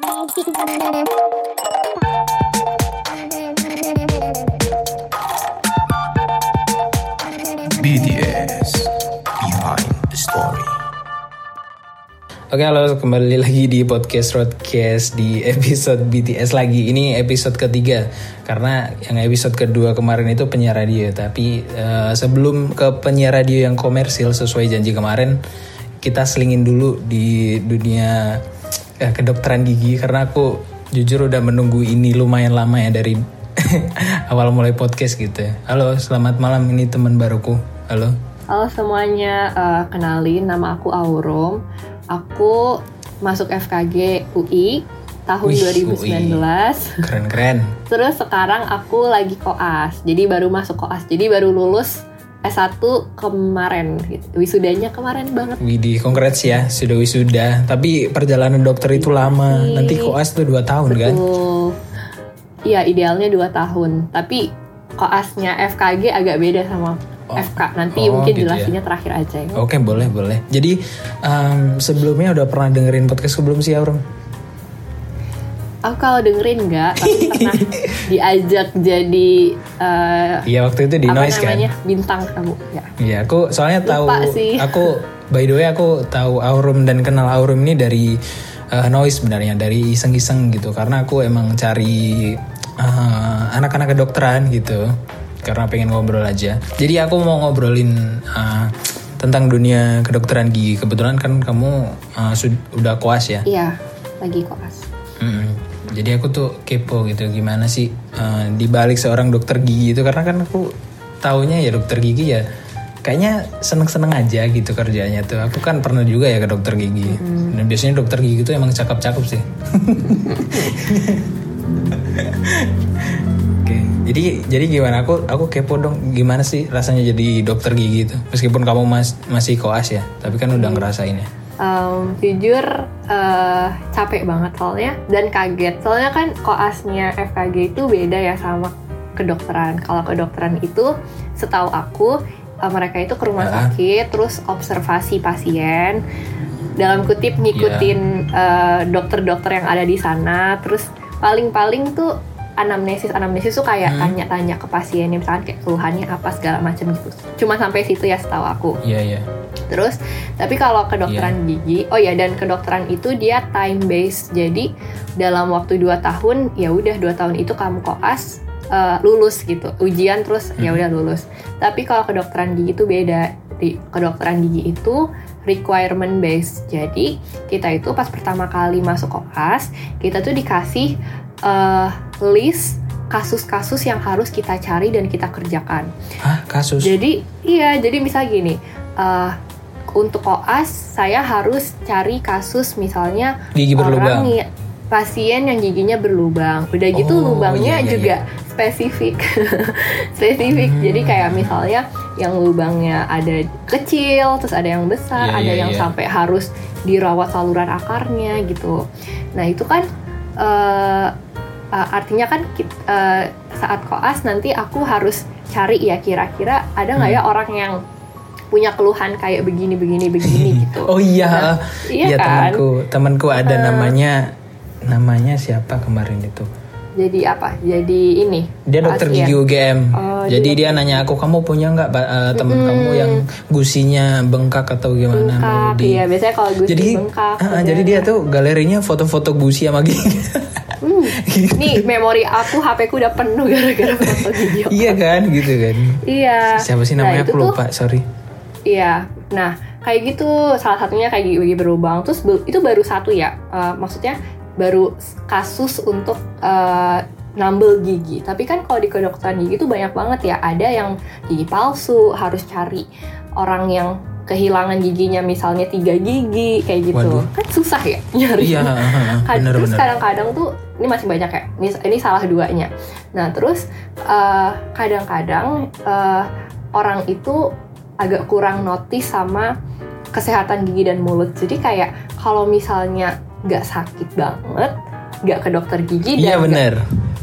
BTS Behind the Story. Oke halo kembali lagi di podcast Roadcast di episode BTS lagi ini episode ketiga karena yang episode kedua kemarin itu penyiar radio tapi eh, sebelum ke penyiar radio yang komersil sesuai janji kemarin kita selingin dulu di dunia eh, kedokteran gigi karena aku jujur udah menunggu ini lumayan lama ya dari awal mulai podcast gitu halo selamat malam ini teman baruku halo Halo semuanya, eh, kenalin nama aku Aurum. Aku masuk FKG UI tahun Wih, 2019. keren keren Terus sekarang aku lagi koas, jadi baru masuk koas. Jadi baru lulus S1 kemarin, gitu. wisudanya kemarin banget. Widih, congrats ya, sudah wisuda. Tapi perjalanan dokter itu lama. Nanti koas tuh 2 tahun kan? Betul. Iya, idealnya 2 tahun. Tapi koasnya FKG agak beda sama Oh. FK. Nanti Oh, mungkin gitu ya. jelasinnya terakhir aja ya. Oke, boleh, boleh. Jadi, em, sebelumnya udah pernah dengerin podcast sebelum sih, Aurum? Aku kalau dengerin nggak, tapi pernah diajak jadi eh, Iya, waktu itu di apa Noise kan? namanya bintang kamu ya. Iya, aku soalnya tahu Lupa sih. aku by the way aku tahu Aurum dan kenal Aurum ini dari eh, Noise sebenarnya, dari iseng-iseng gitu. Karena aku emang cari eh, anak-anak kedokteran gitu. Karena pengen ngobrol aja. Jadi aku mau ngobrolin eh, tentang dunia kedokteran gigi. Kebetulan kan kamu eh, sud- udah koas ya. Iya, lagi koas. Mm-mm. Jadi aku tuh kepo gitu gimana sih eh, di balik seorang dokter gigi itu karena kan aku taunya ya dokter gigi ya kayaknya seneng-seneng aja gitu kerjanya tuh. Aku kan pernah juga ya ke dokter gigi. Dan biasanya dokter gigi itu emang cakep-cakep sih. Oke, jadi jadi gimana aku aku kepo dong gimana sih rasanya jadi dokter gigi itu meskipun kamu mas, masih koas ya tapi kan udah ngerasain ya. Em, jujur eh, capek banget soalnya dan kaget soalnya kan koasnya FKG itu beda ya sama kedokteran. Kalau kedokteran itu setahu aku eh, mereka itu ke rumah Ah. sakit terus observasi pasien dalam kutip ngikutin eh, dokter-dokter yang ada di sana terus paling-paling tuh anamnesis anamnesis tuh kayak Hmm. tanya-tanya ke pasiennya misalkan kayak keluhannya apa segala macam gitu cuma sampai situ ya setahu aku Iya iya. Terus, tapi kalau kedokteran Iya. gigi, oh ya dan kedokteran itu dia time based. Jadi dalam waktu 2 tahun, ya udah 2 tahun itu kamu koas eh, lulus gitu. Ujian terus ya Hmm. udah lulus. Tapi kalau kedokteran gigi itu beda. Di kedokteran gigi itu requirement based. Jadi kita itu pas pertama kali masuk koas, kita tuh dikasih eh, list kasus-kasus yang harus kita cari dan kita kerjakan. Hah, kasus? Jadi iya, jadi misal gini, eh, untuk koas saya harus cari kasus misalnya Gigi berlubang. orang pasien yang giginya berlubang. Udah gitu Oh, lubangnya iya, iya, juga spesifik, spesifik. Hmm. Jadi kayak misalnya yang lubangnya ada kecil, terus ada yang besar, Iya, ada iya, yang iya. sampai harus dirawat saluran akarnya gitu. Nah itu kan eh, artinya kan eh, saat koas nanti aku harus cari ya kira-kira ada nggak Hmm. ya orang yang punya keluhan kayak begini begini begini gitu. Oh iya, Nah, iya iya kan? temanku, temanku ada Eh. namanya, namanya siapa kemarin itu? Jadi apa? Jadi ini. Dia dokter gigi UGM. Oh, Jadi dia dia nanya aku, kamu punya nggak eh, teman kamu yang gusinya bengkak atau gimana? Bengkak, di- iya biasanya kalau gusi jadi, bengkak. ah, udah. jadi dia tuh galerinya foto-foto gusi sama gigi. Hmm, nih memori aku HP ku udah penuh gara-gara foto gigi. iya kan, gitu kan? Iya. Siapa sih Nah, namanya? itu aku tuh- lupa, sorry. Iya, nah kayak gitu salah satunya kayak gigi, berlubang. Terus itu baru satu ya, Eh, maksudnya baru kasus untuk eh, nambel gigi. Tapi kan kalau di kedokteran gigi itu banyak banget ya. Ada yang gigi palsu, harus cari orang yang kehilangan giginya misalnya tiga gigi kayak gitu. Waduh. Kan susah ya nyari. Iya, Kad- terus bener-bener. kadang-kadang tuh ini masih banyak ya. Ini, ini salah duanya. Nah terus eh, kadang-kadang eh, orang itu agak kurang notice sama kesehatan gigi dan mulut. Jadi kayak kalau misalnya nggak sakit banget, nggak ke dokter gigi Iya dan nggak bener.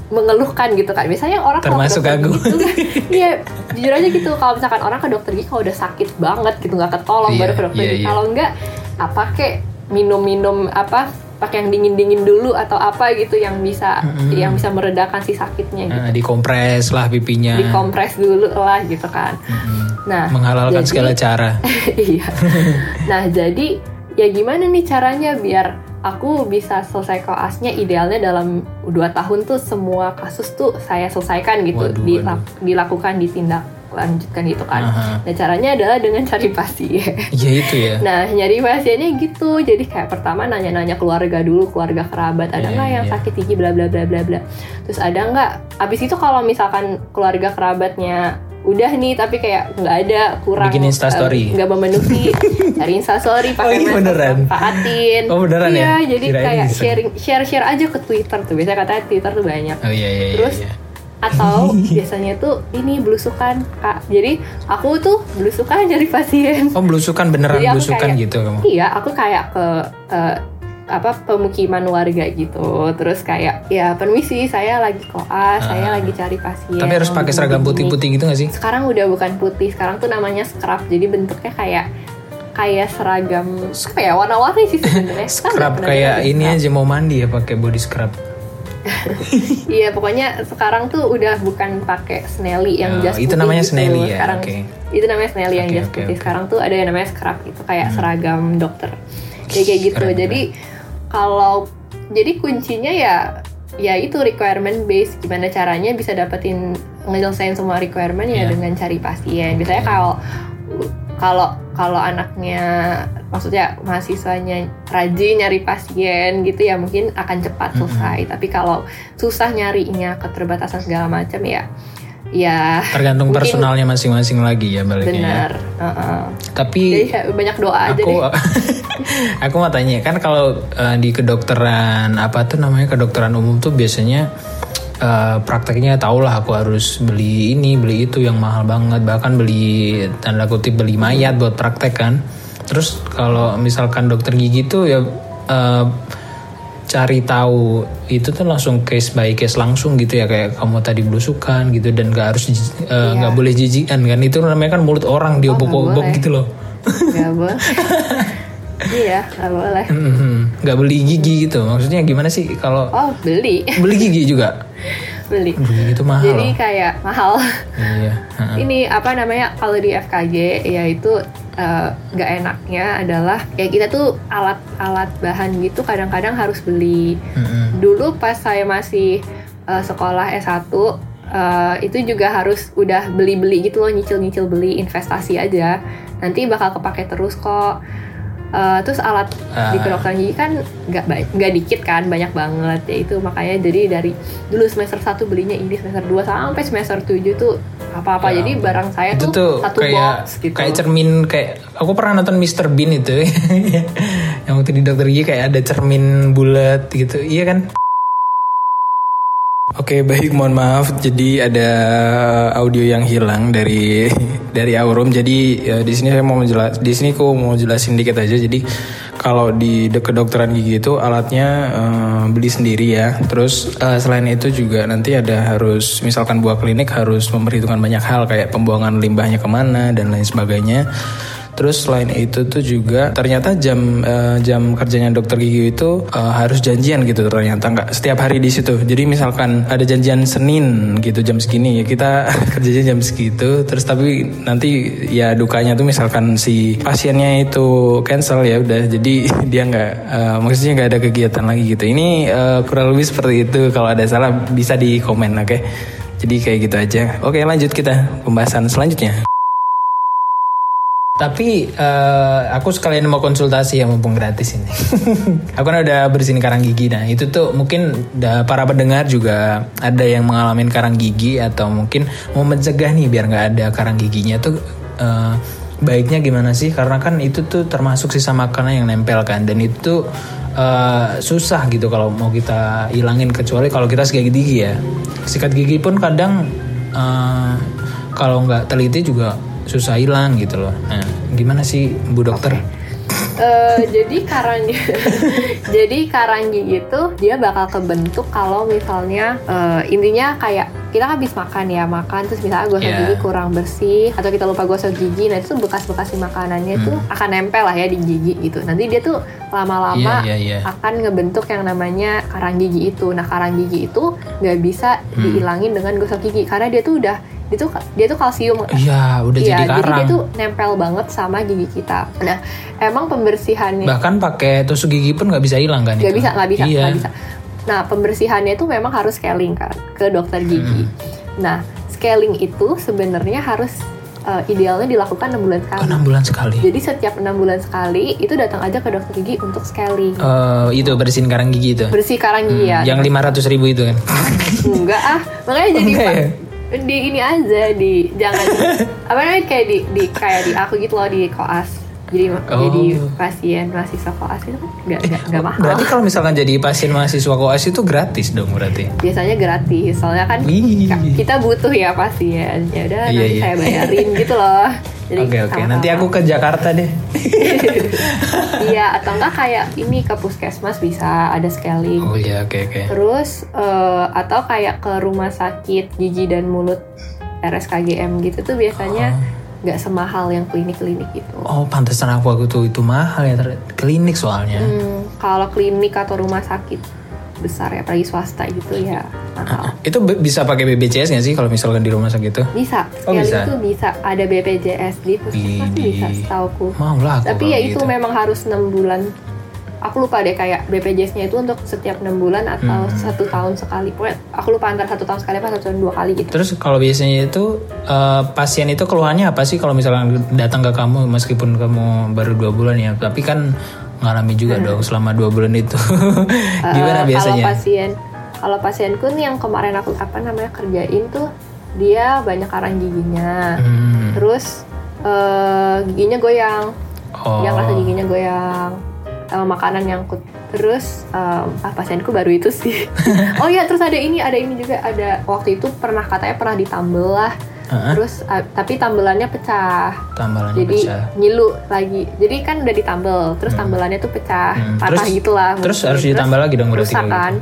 mengeluhkan gitu kan. Biasanya orang kalau Termasuk dokter aku. gigi tuh, iya jujur aja gitu. Kalau misalkan orang ke dokter gigi kalau udah sakit banget gitu nggak ketolong Iya, baru ke dokter iya, gigi. iya. Kalau nggak apa kek minum-minum apa pakai yang dingin dingin dulu atau apa gitu yang bisa yang bisa meredakan si sakitnya gitu. Nah, dikompres lah pipinya. dikompres dulu lah gitu kan. Nah Menghalalkan jadi- segala cara. iya. Nah, jadi ya gimana nih caranya biar aku bisa selesai koasnya idealnya dalam dua tahun tuh semua kasus tuh saya selesaikan gitu, Waduh, Dila- dilakukan ditindak lanjutkan gitu kan. Aha. Nah, caranya adalah dengan cari pasien. Ya itu ya. Nah, nyari pasiennya gitu. Jadi kayak pertama nanya-nanya keluarga dulu, keluarga kerabat, ada Iya, nggak yang iya. sakit gigi bla bla bla bla bla. Terus ada nggak? Abis itu kalau misalkan keluarga kerabatnya udah nih tapi kayak nggak ada kurang Bikin Instastory. eh, nggak memenuhi cari instastory pakai Oh, iya, beneran? manfaatin. Oh, beneran iya, ya? jadi Kirain kayak sharing share share aja ke Twitter tuh biasanya katanya Twitter tuh banyak Oh iya iya iya. Terus iya. Atau biasanya tuh ini belusukan kak jadi aku tuh belusukan nyari pasien Oh belusukan beneran Jadi belusukan kayak- gitu kamu. Iya, aku kayak ke ke apa pemukiman warga gitu. Terus kayak ya permisi, saya lagi koas, saya lagi cari pasien. Ah. Tapi harus pakai seragam begini. putih-putih gitu gak sih? Sekarang udah bukan putih, sekarang tuh namanya scrub. Jadi bentuknya kayak kayak seragam apa ya warna-warni sih sebenarnya. Kan Scrub kayak ini aja mau mandi ya pakai body scrub. Iya, pokoknya sekarang tuh udah bukan pakai Snelly yang Oh, jas itu putih namanya gitu. Snelly ya, Sekarang oke. itu namanya Snelly yang Oke, jas putih. Hmm. Sekarang tuh ada yang namanya scrub itu kayak seragam dokter. Kayak kayak gitu. keren, jadi kalau jadi kuncinya ya ya itu requirement base gimana caranya bisa dapetin ngelesain semua requirement ya Iya. dengan cari pasien. Biasanya kalau kalau kalau anaknya maksudnya mahasiswanya rajin nyari pasien gitu ya mungkin akan cepat selesai. Tapi kalau susah nyarinya keterbatasan segala macam ya ya Tergantung Mungkin- personalnya masing-masing lagi ya baliknya. ya. benar. Heeh. Tapi Jadi banyak doa aja aku deh. aku mau tanya kan kalau eh, di kedokteran apa tuh namanya kedokteran umum tuh biasanya eh, prakteknya tau lah aku harus beli ini beli itu yang mahal banget. Bahkan beli tanda kutip beli mayat buat praktek kan. Terus kalau misalkan dokter gigi tuh ya eh, cari tahu itu tuh langsung case by case langsung gitu ya. Kayak kamu tadi belusukan gitu dan gak harus eh, nggak boleh jijikan kan. Itu namanya kan mulut orang diobok-obok boleh. gitu loh. Gak boleh. iya, gak boleh. Nggak beli gigi gitu maksudnya gimana sih kalau Oh, beli. beli gigi juga beli. beli gitu mahal Jadi kayak mahal. iya. Ini apa namanya kalau di FKG yaitu eh, nggak enaknya adalah ya kita tuh alat-alat bahan gitu kadang-kadang harus beli. Mhm. Dulu pas saya masih eh, sekolah S1 eh, itu juga harus udah beli-beli gitu loh nyicil-nyicil beli investasi aja. Nanti bakal kepake terus kok. Eh, terus alat di Ah. kedokteran gigi kan nggak baik nggak dikit kan banyak banget. Ya itu makanya jadi dari dulu semester 1 belinya ini semester 2 sampai semester 7 tuh apa-apa. Ya. Jadi barang saya itu tuh, tuh satu kayak box gitu. kayak cermin kayak aku pernah nonton Mr Bean itu. Yang waktu di dokter gigi kayak ada cermin bulat gitu. Iya kan Oke baik mohon maaf. Jadi ada audio yang hilang dari dari Aurum jadi ya, di sini saya mau jelas di sini aku mau jelasin dikit aja. Jadi kalau di kedokteran gigi itu alatnya eh, beli sendiri ya. Terus eh, selain itu juga nanti ada harus misalkan buah klinik harus memperhitungkan banyak hal kayak pembuangan limbahnya ke mana dan lain sebagainya Terus selain itu tuh juga ternyata jam eh, jam kerjanya dokter gigi itu eh, harus janjian gitu ternyata nggak setiap hari di situ. Jadi misalkan ada janjian Senin gitu jam segini ya kita kerjanya jam segitu. Terus tapi nanti ya dukanya tuh misalkan si pasiennya itu cancel ya udah jadi dia nggak eh, maksudnya nggak ada kegiatan lagi gitu. Ini eh, kurang lebih seperti itu. Kalau ada salah bisa di komen oke. Jadi kayak gitu aja. Oke lanjut kita pembahasan selanjutnya. Tapi eh, aku sekalian mau konsultasi ya mumpung gratis ini. aku kan udah bersihin karang gigi. Nah itu tuh mungkin para pendengar juga ada yang mengalami karang gigi atau mungkin mau mencegah nih biar nggak ada karang giginya tuh eh, baiknya gimana sih? Karena kan itu tuh termasuk sisa makanan yang nempel kan dan itu eh, susah gitu kalau mau kita hilangin kecuali kalau kita sikat gigi ya. Sikat gigi pun kadang eh, kalau nggak teliti juga susah hilang gitu loh. Nah, gimana sih Bu Dokter? Eh, jadi karang jadi karang gigi itu dia bakal kebentuk kalau misalnya eh, intinya kayak kita habis makan ya makan terus misalnya gosok Iya. gigi kurang bersih atau kita lupa gosok gigi nah itu bekas-bekas makanannya Hmm. tuh akan nempel lah ya di gigi gitu nanti dia tuh lama-lama Iya, iya, iya. akan ngebentuk yang namanya karang gigi itu nah karang gigi itu nggak bisa Hmm. dihilangin dengan gosok gigi karena dia tuh udah dia tuh dia tuh kalsium Iya, udah Iya, jadi jadi karang. dia tuh nempel banget sama gigi kita. Nah, emang pembersihannya Bahkan pakai tusuk gigi pun nggak bisa hilang kan nggak itu? bisa, nggak bisa, Iya. nggak bisa. Nah, pembersihannya itu memang harus scaling kan ke dokter gigi. Hmm. Nah, scaling itu sebenarnya harus eh, idealnya dilakukan enam bulan sekali. enam bulan sekali. Jadi setiap enam bulan sekali itu datang aja ke dokter gigi untuk scaling. Eh, itu bersihin karang gigi itu. Bersih karang gigi ya. Yang lima ratus ribu itu kan? Enggak ah, makanya jadi Enggak ya? Di ini aja di jangan apa namanya kayak di, di kayak di aku gitu loh di koas. Jadi Oh. jadi pasien mahasiswa koas itu kan nggak nggak nggak mahal. Berarti kalau misalkan jadi pasien mahasiswa koas itu gratis dong berarti. Biasanya gratis, soalnya kan Wih. kita butuh ya pasien. Ya udah Iya, nanti iya. saya bayarin gitu loh. Jadi Oke oke, sama-sama. nanti aku ke Jakarta deh. Iya, atau enggak kayak ini ke puskesmas bisa ada scaling. Oh iya oke oke. Terus eh, atau kayak ke rumah sakit gigi dan mulut RSKGM gitu tuh biasanya nggak semahal yang klinik-klinik gitu. Oh pantesan aku aku tuh itu mahal ya klinik soalnya. Hmm, kalau klinik atau rumah sakit besar ya, apalagi swasta gitu ya mahal. Itu be- bisa pakai BPJS nggak sih kalau misalkan di rumah sakit itu? Bisa, Oh, bisa? itu bisa. Ada BPJS di puskesmas bisa, setauku. Mau lah Tapi ya itu gitu. memang harus enam bulan. Aku lupa deh kayak BPJS-nya itu untuk setiap enam bulan atau Hmm. satu tahun sekali. Pokoknya aku lupa antara satu tahun sekali apa satu tahun dua kali gitu. Terus kalau biasanya itu eh, pasien itu keluhannya apa sih kalau misalkan datang ke kamu meskipun kamu baru dua bulan ya, tapi kan ngalami juga dong selama dua bulan itu. Gimana Eh, biasanya? Kalau pasien, kalau pasienku nih yang kemarin aku apa namanya kerjain tuh dia banyak karang giginya, Hmm. terus eh, giginya goyang, Oh. yang rasa giginya goyang, sama makanan nyangkut. Terus em, ah pasienku baru itu sih. oh iya, terus ada ini, ada ini juga ada waktu itu pernah katanya pernah ditambel lah. Heeh. Terus ah, tapi tambelannya pecah. Tambalannya Jadi pecah. ngilu lagi. Jadi kan udah ditambel, terus tambelannya tuh pecah, Hmm, patah terus- gitu lah. terus mungkin. harus ditambal lagi dong berarti Rusak kalau kan?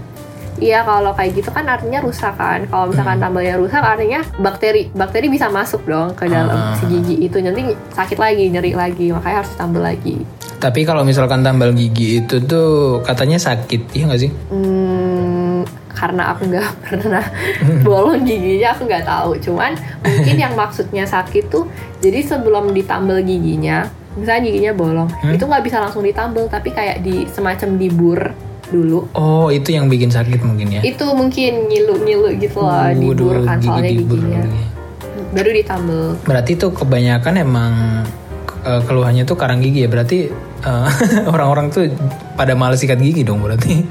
Iya kalau kayak gitu kan artinya rusak kan. Kalau misalkan Hmm. tambelnya rusak artinya bakteri bakteri bisa masuk dong ke dalam Ah. si gigi itu. Nanti sakit lagi, nyeri lagi, makanya harus ditambal lagi. Tapi kalau misalkan tambal gigi itu tuh katanya sakit, iya nggak sih? Hmm, karena aku nggak pernah bolong giginya aku nggak tahu. Cuman mungkin yang maksudnya sakit tuh jadi sebelum ditambal giginya, misalnya giginya bolong, Hmm? itu nggak bisa langsung ditambal tapi kayak di semacam dibur dulu. Oh itu yang bikin sakit mungkin ya? Itu mungkin ngilu-ngilu gitu lah, dibur Waduh, kan soalnya dibur giginya. lagi. Baru ditambal. Berarti tuh kebanyakan emang eh, keluhannya tuh karang gigi ya. Berarti eh, orang-orang tuh pada males sikat gigi dong berarti.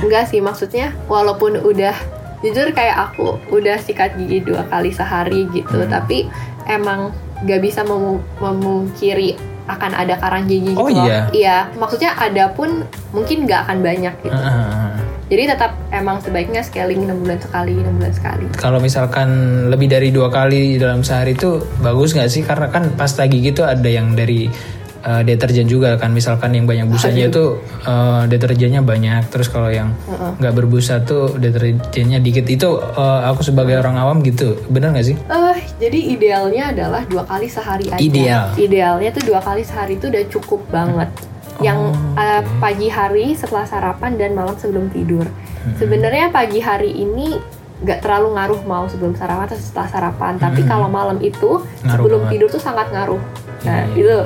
Enggak sih, maksudnya walaupun udah jujur kayak aku udah sikat gigi dua kali sehari gitu, Hmm. tapi emang gak bisa memu- memungkiri akan ada karang gigi gitu Oh, loh. iya? Iya, maksudnya ada pun mungkin gak akan banyak gitu. Heeh. Jadi tetap emang sebaiknya scaling 6 bulan sekali, 6 bulan sekali. Kalau misalkan lebih dari dua kali dalam sehari itu bagus nggak sih? Karena kan pasta gigi tuh ada yang dari eh, deterjen juga kan. Misalkan yang banyak busanya itu eh, deterjennya banyak. Terus kalau yang nggak berbusa tuh deterjennya dikit. Itu eh, aku sebagai orang awam gitu. Bener nggak sih? Eh, jadi idealnya adalah dua kali sehari aja. Ideal. Idealnya tuh dua kali sehari itu udah cukup banget. Yang Oh, oke. pagi hari setelah sarapan dan malam sebelum tidur. Hmm. Sebenarnya pagi hari ini nggak terlalu ngaruh mau sebelum sarapan atau setelah sarapan. Tapi Hmm. kalau malam itu Ngaruh sebelum banget. tidur tuh sangat ngaruh. Nah Iya. itu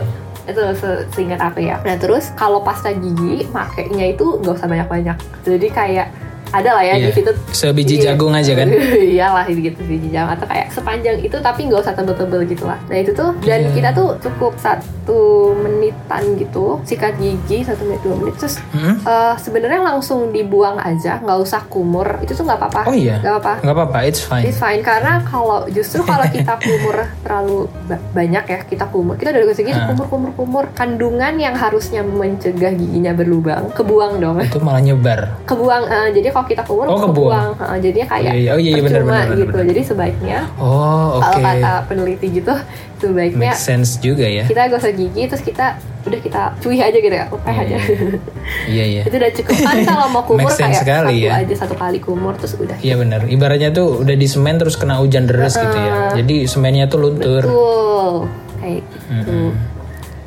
itu se- seingat aku ya. Nah terus kalau pasta gigi makainya itu nggak usah banyak-banyak. Jadi kayak ada lah ya di Iya. situ Sebiji Iya. jagung aja kan? Iyalah gitu biji jam atau kayak sepanjang itu tapi nggak usah tebel-tebel gitu lah. Nah itu tuh dan Iya. kita tuh cukup satu menitan gitu sikat gigi satu menit dua menit terus Hmm? eh, sebenarnya langsung dibuang aja nggak usah kumur itu tuh nggak apa-apa. Oh iya. Nggak apa-apa. Nggak apa-apa, it's fine. It's fine karena kalau justru kalau kita kumur terlalu ba- banyak ya kita kumur kita gosok gigi Ah. kumur kumur kumur kandungan yang harusnya mencegah giginya berlubang kebuang dong Itu malah nyebar. kebuang eh, jadi kita kumur Oh, kebuang. Heeh, jadinya kayak Iya, iya. Oh, iya, iya, percuma benar, benar, gitu. benar. Jadi sebaiknya Oh, oke. kalau kata peneliti gitu sebaiknya Make sense juga ya. kita gosok gigi terus kita udah kita cuy aja gitu ya, upeh Iya, aja. Iya, iya. itu udah cukup kan kalau mau kumur kayak sekali satu ya. aja satu kali kumur terus udah. Iya benar. Ibaratnya tuh udah di semen terus kena hujan deras gitu ya. Jadi semennya tuh luntur. Betul. Kayak gitu.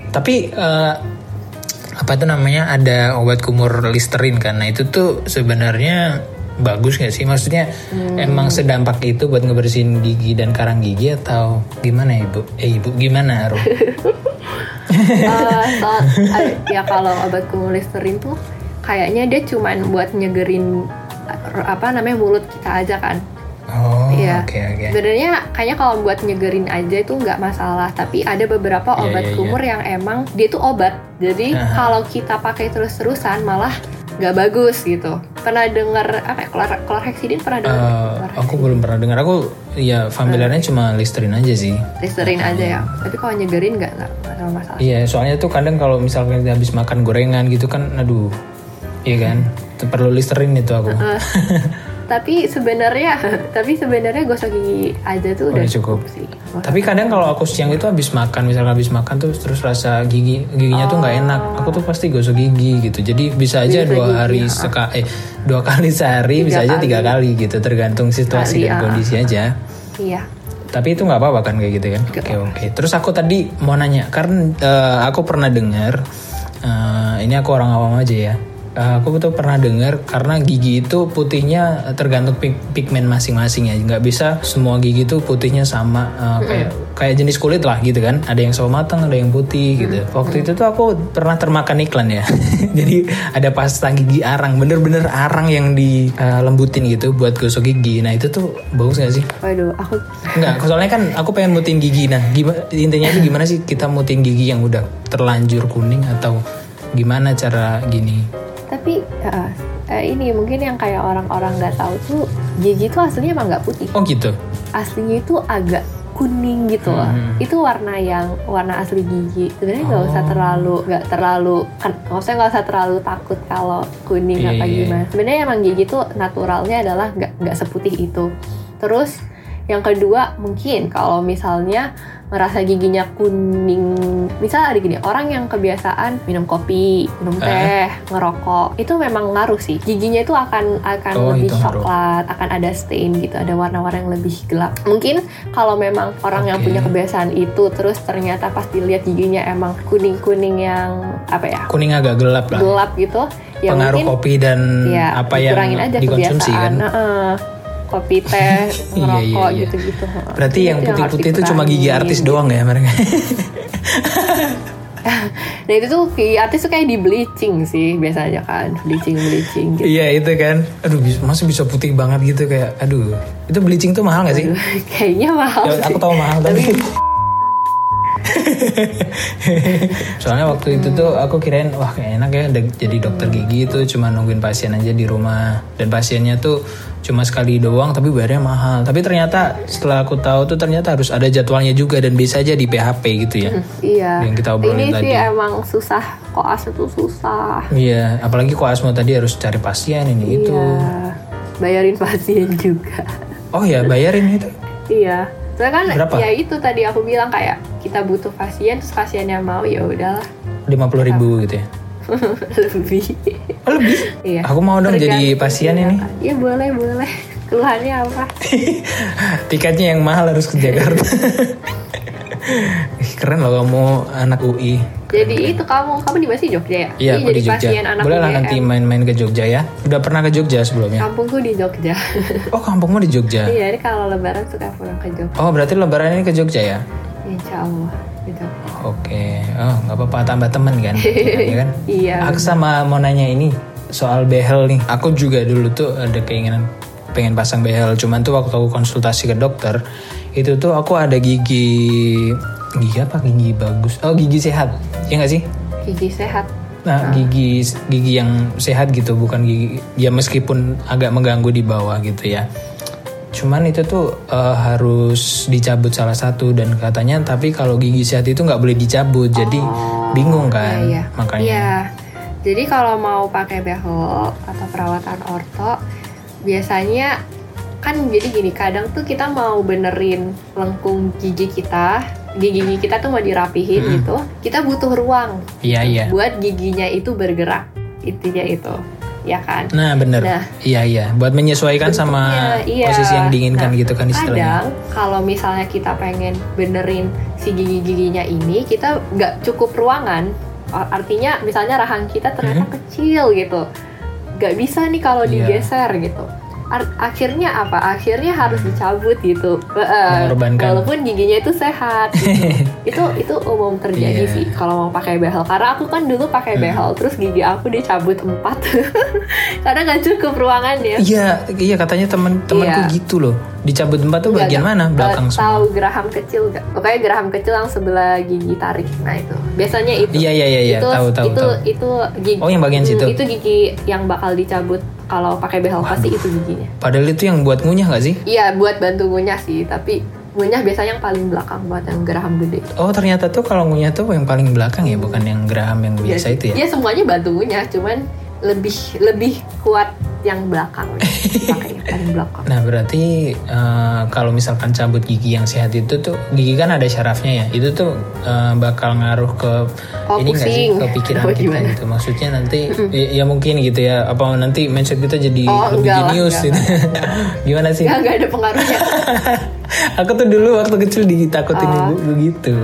Tapi eh, apa itu namanya ada obat kumur Listerin kan. Nah itu tuh sebenarnya bagus gak sih? Maksudnya emang sedampak itu buat ngebersihin gigi dan karang gigi atau gimana ibu? Eh ibu gimana? Eh, soal- eh, ya kalau obat kumur Listerine tuh kayaknya dia cuman buat nyegerin apa namanya mulut kita aja kan. Iya. oke oke. Sebenarnya kayaknya kalau buat nyegerin aja itu nggak masalah, tapi ada beberapa Iya, obat iya, iya. kumur yang emang dia tuh obat. Jadi Aha. kalau kita pakai terus-terusan malah nggak bagus gitu. Pernah dengar apa ya? Klor klorhexidin pernah dengar? Eh, Klorhexidin. aku belum pernah dengar. Aku ya familiarnya cuma Listerin aja sih. Listerine aja ya. Tapi kalau nyegerin nggak nggak masalah. Iya, soalnya tuh kadang kalau misalnya kita habis makan gorengan gitu kan, aduh, iya kan, Itu perlu listerin itu aku. Eh, tapi sebenarnya tapi sebenarnya gosok gigi aja tuh udah Udah cukup. sih. Tapi kadang kalau aku siang itu habis makan, misalnya habis makan tuh terus rasa gigi giginya tuh nggak enak, aku tuh pasti gosok gigi gitu. Jadi bisa aja Bisa dua gigi, hari ya. seka eh dua kali sehari, Tiga bisa aja kali. tiga kali gitu, tergantung situasi Kali, dan ah. kondisi aja. Iya. Tapi itu nggak apa-apa kan kayak gitu kan? Oke oke. Terus aku tadi mau nanya, karena eh, aku pernah dengar, eh, ini aku orang awam aja ya. Eh, aku tuh pernah dengar karena gigi itu putihnya tergantung pig- pigmen masing-masing ya, nggak bisa semua gigi tuh putihnya sama eh, kayak kayak jenis kulit lah gitu kan. Ada yang sawo matang, ada yang putih gitu. Waktu itu tuh aku pernah termakan iklan ya. Jadi ada pasta gigi arang, bener-bener arang yang dilembutin gitu buat gosok gigi. Nah itu tuh bagus gak sih? Waduh, aku Enggak, soalnya kan aku pengen mutin gigi. Nah, gimana intinya itu gimana sih kita mutin gigi yang udah terlanjur kuning atau gimana cara gini? Tapi eh, eh, ini mungkin yang kayak orang-orang nggak tahu tuh gigi tuh aslinya emang nggak putih. Oh gitu. Aslinya itu agak kuning gitu loh. Hmm. Itu warna yang warna asli gigi. Sebenarnya nggak usah Oh. terlalu nggak terlalu kan maksudnya nggak usah terlalu takut kalau kuning Iya, apa iya, iya. gimana. Sebenarnya emang gigi tuh naturalnya adalah nggak nggak seputih itu. Terus yang kedua mungkin kalau misalnya merasa giginya kuning, misal ada gini orang yang kebiasaan minum kopi, minum Eh. teh, ngerokok, itu memang ngaruh sih. Giginya itu akan akan Oh, lebih itu ngaruh. coklat, akan ada stain gitu, ada warna-warna yang lebih gelap. Mungkin kalau memang orang yang Oke. punya kebiasaan itu terus ternyata pas dilihat giginya emang kuning-kuning yang apa ya? Kuning agak gelap lah. gelap gitu, ya Pengaruh mungkin kopi dan ya apa yang aja dikonsumsi kebiasaan. kan? Heeh. Kopi teh Iya, ngerokok iya, iya. gitu-gitu. Berarti yang putih-putih itu cuma gigi artis gitu. doang ya mereka. nah itu tuh gigi artis tuh kayak di bleaching sih biasanya kan bleaching bleaching gitu Iya itu kan. Aduh masa bisa putih banget gitu kayak aduh. Itu bleaching tuh mahal gak sih? kayaknya mahal Ya, aku tahu mahal tapi soalnya waktu itu tuh aku kirain wah kayak enak ya jadi dokter gigi itu cuma nungguin pasien aja di rumah. Dan pasiennya tuh cuma sekali doang tapi bayarnya mahal. Tapi ternyata setelah aku tahu tuh ternyata harus ada jadwalnya juga dan bisa aja di PHP gitu ya. Iya. Yang kita obrolin ini sih tadi. emang susah. Koas itu susah. Iya apalagi kok Asmo tadi harus cari pasien ini itu. Iya bayarin pasien juga. Oh ya bayarin itu. Iya Soalnya kan Berapa? ya itu tadi aku bilang kayak kita butuh pasien terus pasiennya mau ya udahlah. Lima puluh ribu gitu ya? Lebih. Oh, lebih? Iya. Aku mau dong jadi Tergantung pasien iya ini. Iya boleh boleh. Keluhannya apa? Tiketnya yang mahal harus ke Jakarta keren loh kamu anak UI jadi itu kamu kamu di mana sih Jogja ya? Iya Jadi aku di jadi Jogja. pasien anak boleh lah nanti main-main ke Jogja ya. Udah pernah ke Jogja sebelumnya? Kampungku di Jogja. Oh kampungmu di Jogja? Iya ini kalau lebaran suka pulang ke Jogja. Oh berarti lebaran ini ke Jogja ya? Insya Allah gitu oke. Oh nggak apa-apa tambah temen kan? Ya kan? Iya aku sama mau nanya ini soal behel nih. Aku juga dulu tuh ada keinginan pengen pasang behel. Cuman tuh waktu aku konsultasi ke dokter itu tuh aku ada gigi gigi apa gigi bagus oh gigi sehat ya nggak sih gigi sehat Nah, gigi gigi yang sehat gitu, bukan gigi ya meskipun agak mengganggu di bawah gitu ya. Cuman itu tuh eh, harus dicabut salah satu dan katanya tapi kalau gigi sehat itu nggak boleh dicabut, jadi bingung kan iya, iya. makanya. Iya. Jadi kalau mau pakai behel atau perawatan orto, biasanya kan jadi gini kadang tuh kita mau benerin lengkung gigi kita gigi gigi kita tuh mau dirapihin Hmm. gitu kita butuh ruang Iya iya. buat giginya itu bergerak intinya itu ya kan Nah bener. Nah. Iya iya. Buat menyesuaikan sama iya. posisi yang diinginkan Nah, gitu kan istilahnya. kadang kalau misalnya kita pengen benerin si gigi giginya ini kita nggak cukup ruangan artinya misalnya rahang kita ternyata Mhm. kecil gitu nggak bisa nih kalau Iya. digeser gitu Ar- akhirnya apa akhirnya harus dicabut gitu walaupun giginya itu sehat gitu. itu itu umum terjadi Iya. sih kalau mau pakai behel karena aku kan dulu pakai Hmm. behel terus gigi aku dicabut empat karena nggak cukup ruangannya Iya iya katanya temen-temenku Iya. gitu loh. Dicabut empat tuh bagian mana? Eh, Belakang Tahu semua. geraham kecil nggak? Pokoknya geraham kecil yang sebelah gigi tarik. Nah itu biasanya itu. Iya iya iya iya. itu Tahu tahu itu tahu. itu gigi. Oh, yang bagian situ. Itu gigi yang bakal dicabut kalau pakai behel pasti itu giginya. Padahal itu yang buat ngunyah gak sih? Iya buat bantu ngunyah sih, tapi ngunyah biasanya yang paling belakang buat yang geraham gede. Oh ternyata tuh kalau ngunyah tuh yang paling belakang ya, bukan yang geraham yang biasa itu ya? Iya semuanya bantu ngunyah, cuman lebih lebih kuat yang belakang pakai yang paling belakang. Nah berarti eh, kalau misalkan cabut gigi yang sehat itu tuh gigi kan ada syarafnya ya, itu tuh eh, bakal ngaruh ke Oh, ini nggak sih ke pikiran Oh, kita gitu. Maksudnya nanti ya, ya mungkin gitu ya, apa nanti mindset kita jadi Oh, lebih jenius gitu. Gimana sih? Nggak, nggak ada pengaruhnya. Aku tuh dulu waktu kecil ditakutin Oh. ibu begitu.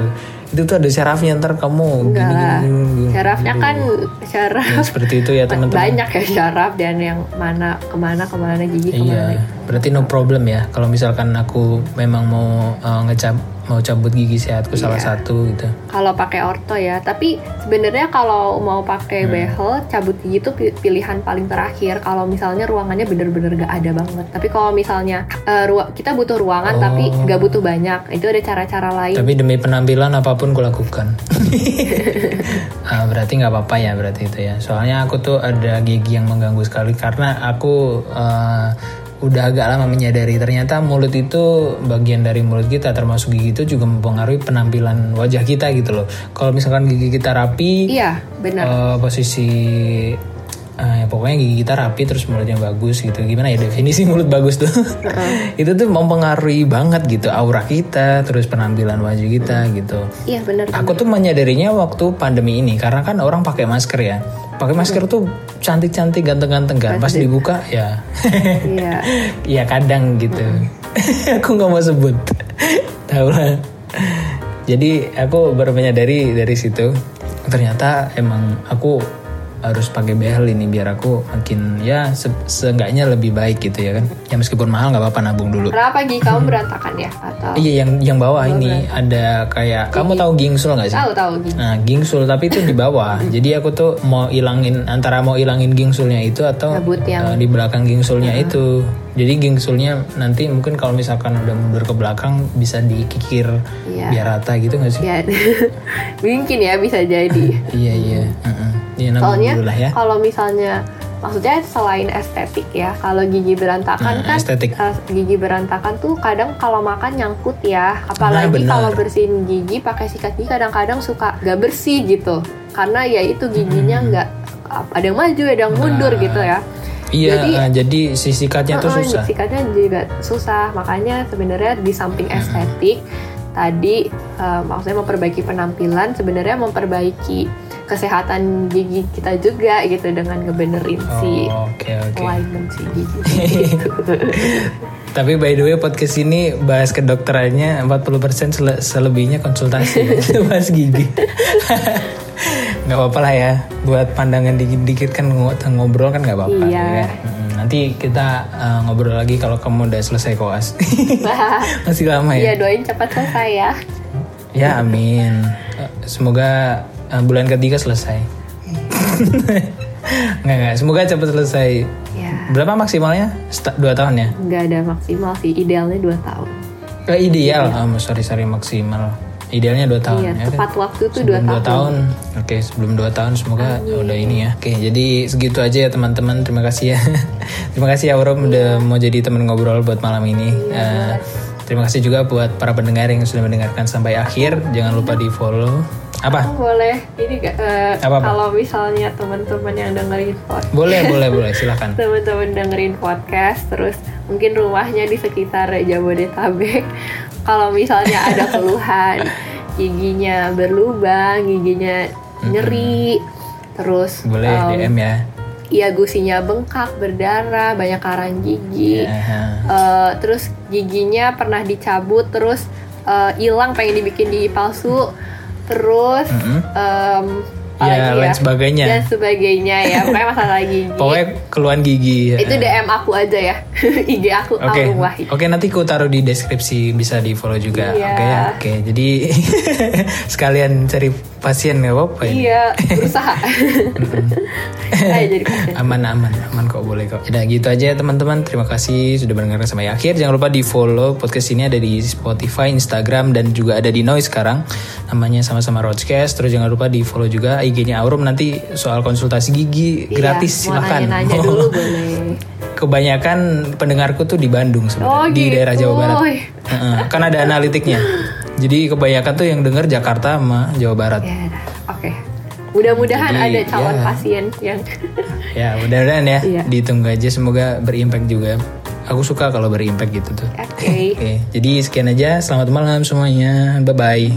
Itu tuh ada syarafnya ntar kamu Enggak gini lah. gini, gini, gini. Syarafnya kan syaraf Ya, seperti itu ya teman-teman. banyak ya syaraf dan yang mana ke mana ke mana gigi ke mana Iya, berarti no problem ya. Kalau misalkan aku memang mau uh, ngecab mau cabut gigi sehatku salah Iya. satu gitu. kalau pakai orto ya tapi sebenarnya kalau mau pakai Hmm. behel cabut gigi itu pi- pilihan paling terakhir kalau misalnya ruangannya bener-bener gak ada banget tapi kalau misalnya rua- kita butuh ruangan Oh. tapi gak butuh banyak itu ada cara-cara lain Tapi demi penampilan apa pun kulakukan. Ah, berarti nggak apa-apa ya berarti itu ya. Soalnya aku tuh ada gigi yang mengganggu sekali karena aku uh, udah agak lama menyadari ternyata mulut itu bagian dari mulut kita termasuk gigi itu juga mempengaruhi penampilan wajah kita gitu loh. Kalau misalkan gigi kita rapi, iya benar Eh, posisi eh, ya pokoknya gigi kita rapi terus mulutnya bagus gitu. Gimana ya definisi mulut bagus tuh? Itu tuh mempengaruhi banget gitu aura kita terus penampilan wajah kita gitu. Iya benar aku tuh menyadarinya waktu pandemi ini karena kan orang pakai masker ya. Pakai masker tuh cantik-cantik ganteng-ganteng kan pas dibuka ya. Iya. Ya kadang gitu. Aku nggak mau sebut. Tahu lah. Jadi aku baru menyadari dari situ. Ternyata emang aku harus pakai behel ini biar aku makin ya se seenggaknya lebih baik gitu ya kan. Ya meskipun mahal nggak apa-apa nabung dulu. Kenapa gigi kamu berantakan ya? Atau iya yang yang bawah ini ada kayak kamu tahu gingsul nggak sih? Tahu tahu gigi. Nah, gingsul tapi itu di bawah. Jadi aku tuh mau ilangin antara mau ilangin gingsulnya itu atau yang- eh, di belakang gingsulnya itu. Jadi gingsulnya nanti mungkin kalau misalkan udah mundur ke belakang bisa dikikir Iya. biar rata gitu nggak sih? ya mungkin ya bisa jadi Iya iya. Iya nabung soalnya ya. kalau misalnya maksudnya selain estetik ya kalau gigi berantakan Nah, kan estetik. eh, gigi berantakan tuh kadang kalau makan nyangkut ya Nah, apalagi benar. kalau bersihin gigi pakai sikat gigi kadang-kadang suka gak bersih gitu karena ya itu giginya nggak ada yang maju ada yang mundur Hmm. Nah, gitu ya Iya, Jadi- eh, jadi si sikatnya tuh Heeh, susah. sikatnya juga susah makanya sebenarnya di samping estetik tadi eh, maksudnya memperbaiki penampilan sebenarnya memperbaiki kesehatan gigi kita juga gitu dengan ngebenerin si Oh, Oke oke. alignment si gigi gitu. Tapi by the way podcast ini bahas kedokterannya 40% sele- selebihnya konsultasi bahas gigi. Nggak apa-apa lah ya. Buat pandangan dikit-dikit kan ngo- ngobrol kan nggak apa-apa. Iya. ya Nanti kita uh, ngobrol lagi kalau kamu udah selesai koas. Masih lama Iya ya. doain cepat selesai ya. Ya amin. Eh, Semoga uh, bulan ketiga selesai. nggak nggak. Semoga cepat selesai. Ya Berapa maksimalnya? Dua tahun ya? nggak ada maksimal sih idealnya 2 tahun. Eh, ideal, oh, sorry sorry maksimal. Idealnya 2 tahun iya ya kan? tepat waktu tuh 2 Sebelum tahun. 2 tahun. Oke, sebelum 2 tahun semoga udah ini ya. Oke, jadi segitu aja ya teman-teman. Terima kasih ya. terima kasih ya Aurum udah mau jadi teman ngobrol buat malam ini. Eh, terima kasih juga buat para pendengar yang sudah mendengarkan sampai akhir. Jangan lupa di follow Apa? Aku boleh ini gak eh, Apa-apa? kalau misalnya teman-teman yang dengerin podcast Boleh, boleh, boleh. Silakan. teman-teman dengerin podcast terus mungkin rumahnya di sekitar Jabodetabek kalau misalnya ada keluhan giginya berlubang giginya nyeri terus Boleh em, DM ya. iya gusinya bengkak berdarah banyak karang gigi Ya, Eh, terus giginya pernah dicabut terus eh, hilang pengen dibikin gigi palsu terus em, apa Ya, lain sebagainya. dan sebagainya ya pokoknya masalah gigi Pokoknya keluhan gigi. ya. itu DM aku aja ya IG aku Oke, Wahid oke nanti ku taruh di deskripsi bisa di follow juga. Iya. Oke ya, oke. Jadi sekalian cari pasien nggak apa-apa ini. iya berusaha Ayo jadi pasien aman aman aman kok boleh kok. Udah gitu aja teman-teman. Terima kasih sudah mendengarkan sampai akhir. Jangan lupa di follow podcast ini ada di Spotify, Instagram dan juga ada di Noise sekarang. Namanya sama-sama Roadcast. Terus jangan lupa di follow juga IG-nya Aurum nanti soal konsultasi gigi Iya, gratis mau silakan. nanya-nanya dulu boleh Kebanyakan pendengarku tuh di Bandung sebenarnya Oh, di gitu. daerah Jawa Barat. Wih. Heeh, kan ada analitiknya. Jadi kebanyakan tuh yang denger Jakarta sama Jawa Barat. ya udah. oke mudah-mudahan Jadi, ada calon ya. pasien yang Ya mudah-mudahan ya Iya. ditunggu aja semoga berimpact juga. Aku suka kalau berimpact gitu tuh. oke Oke, jadi sekian aja. Selamat malam semuanya. Bye bye.